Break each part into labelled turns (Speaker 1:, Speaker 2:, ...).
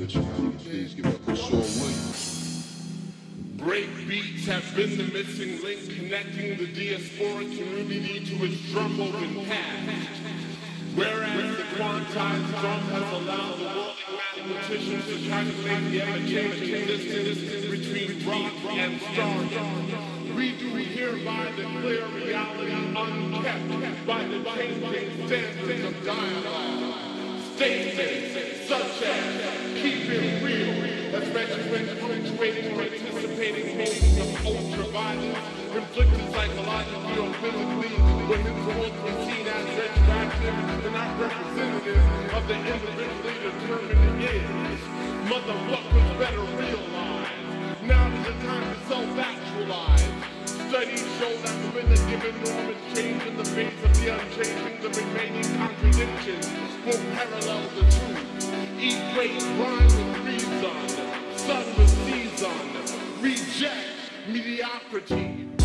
Speaker 1: that you please give up. Saul Williams.
Speaker 2: Break beats have been the missing link connecting the diasporic community to its drum-open past. Whereas the quantized drum has allowed the world mathematicians to try to make the ever-changing distance between rock and star. We do hereby declare reality unkept by the changing standards of dialogue. Day to day, keep it real. as retrospect, waiting for anticipating meanings of ultraviolence, inflicted psychological, or physically, with influence seen as retroactive and not representative of the individually determined is. Motherfuckers better realize, now is the time to self-actualize. Studies show that within a given norm is change in the face of the unchanging, the remaining contradictions will parallel the truth. Equate rhyme with reason, sun with season. Reject mediocrity.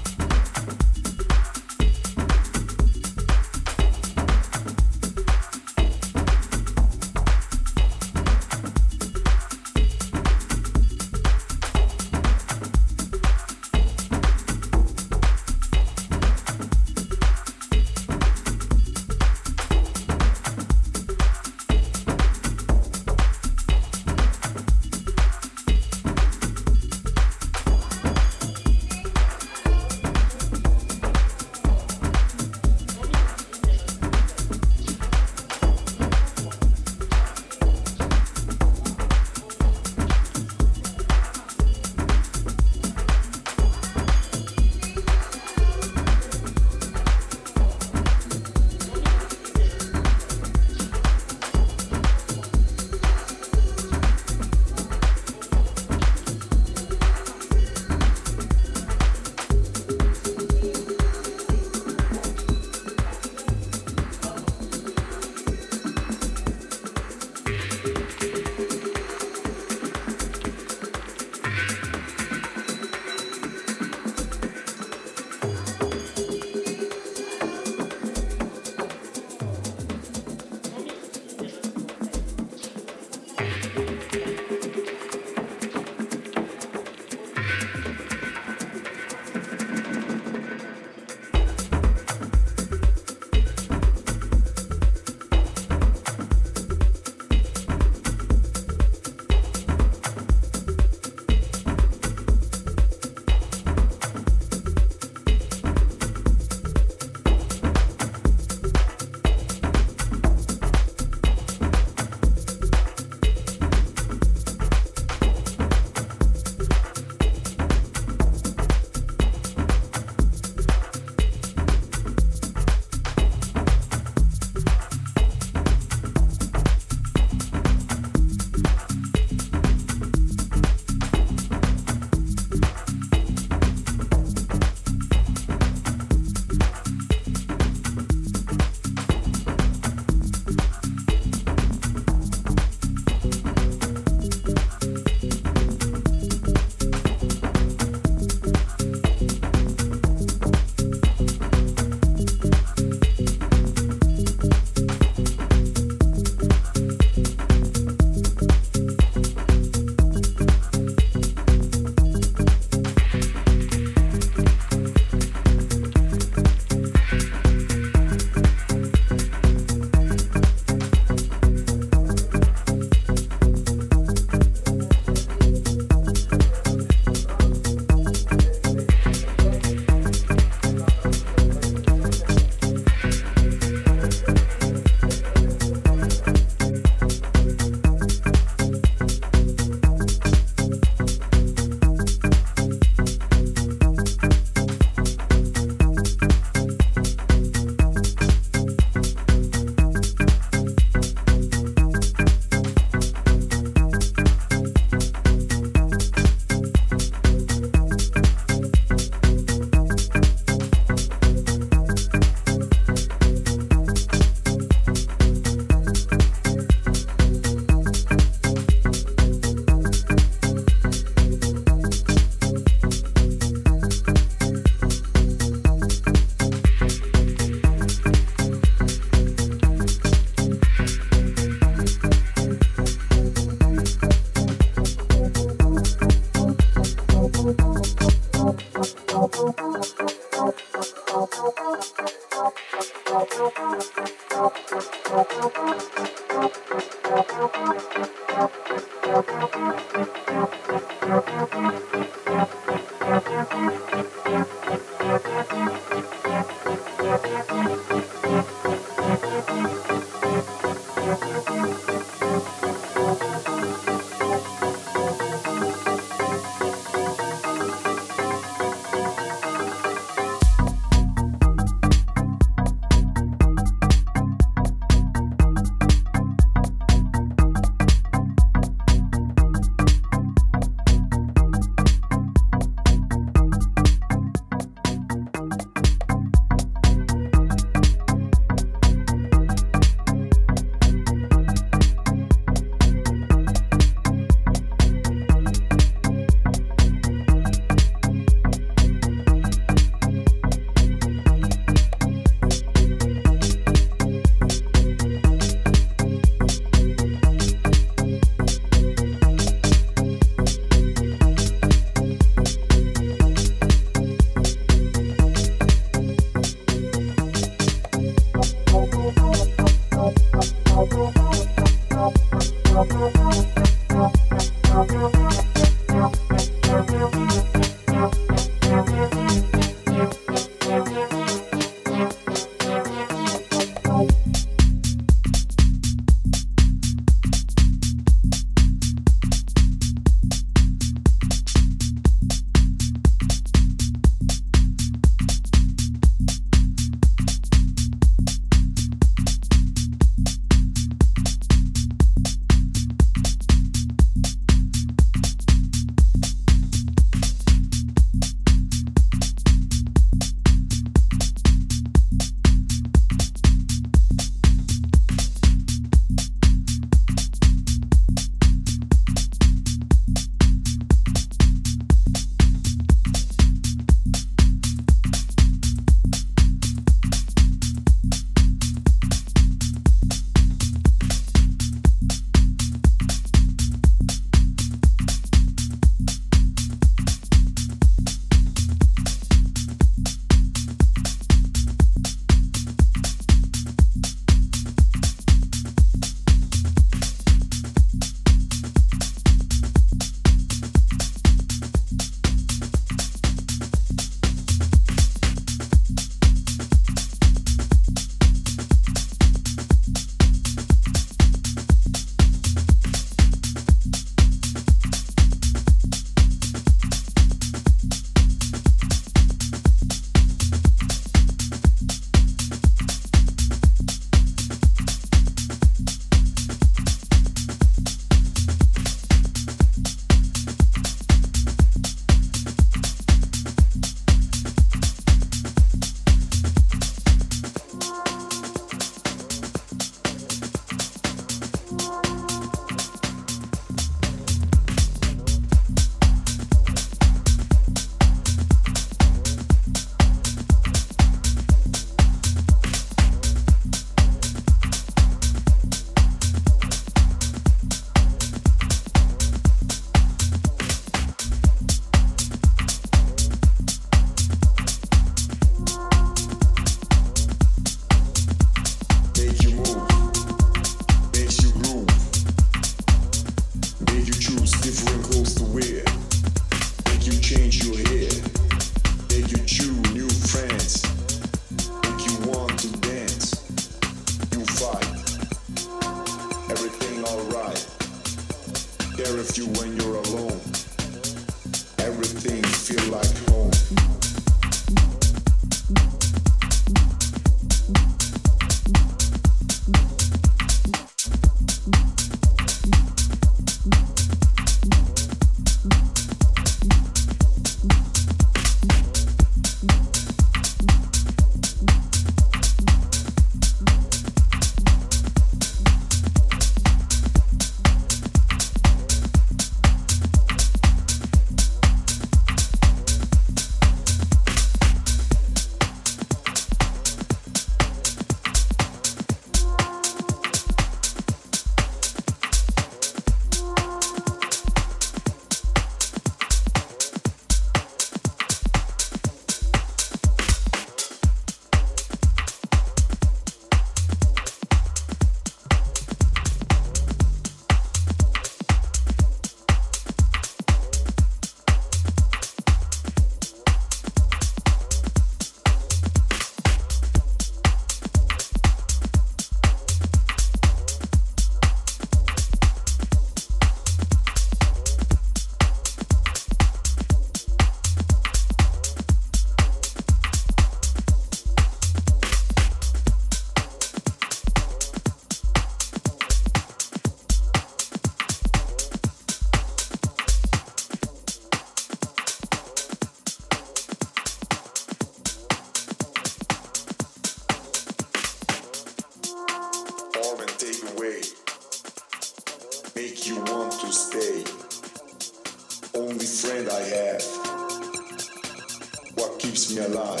Speaker 3: Keeps me alive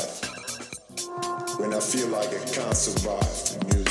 Speaker 3: when I feel like I can't survive the music.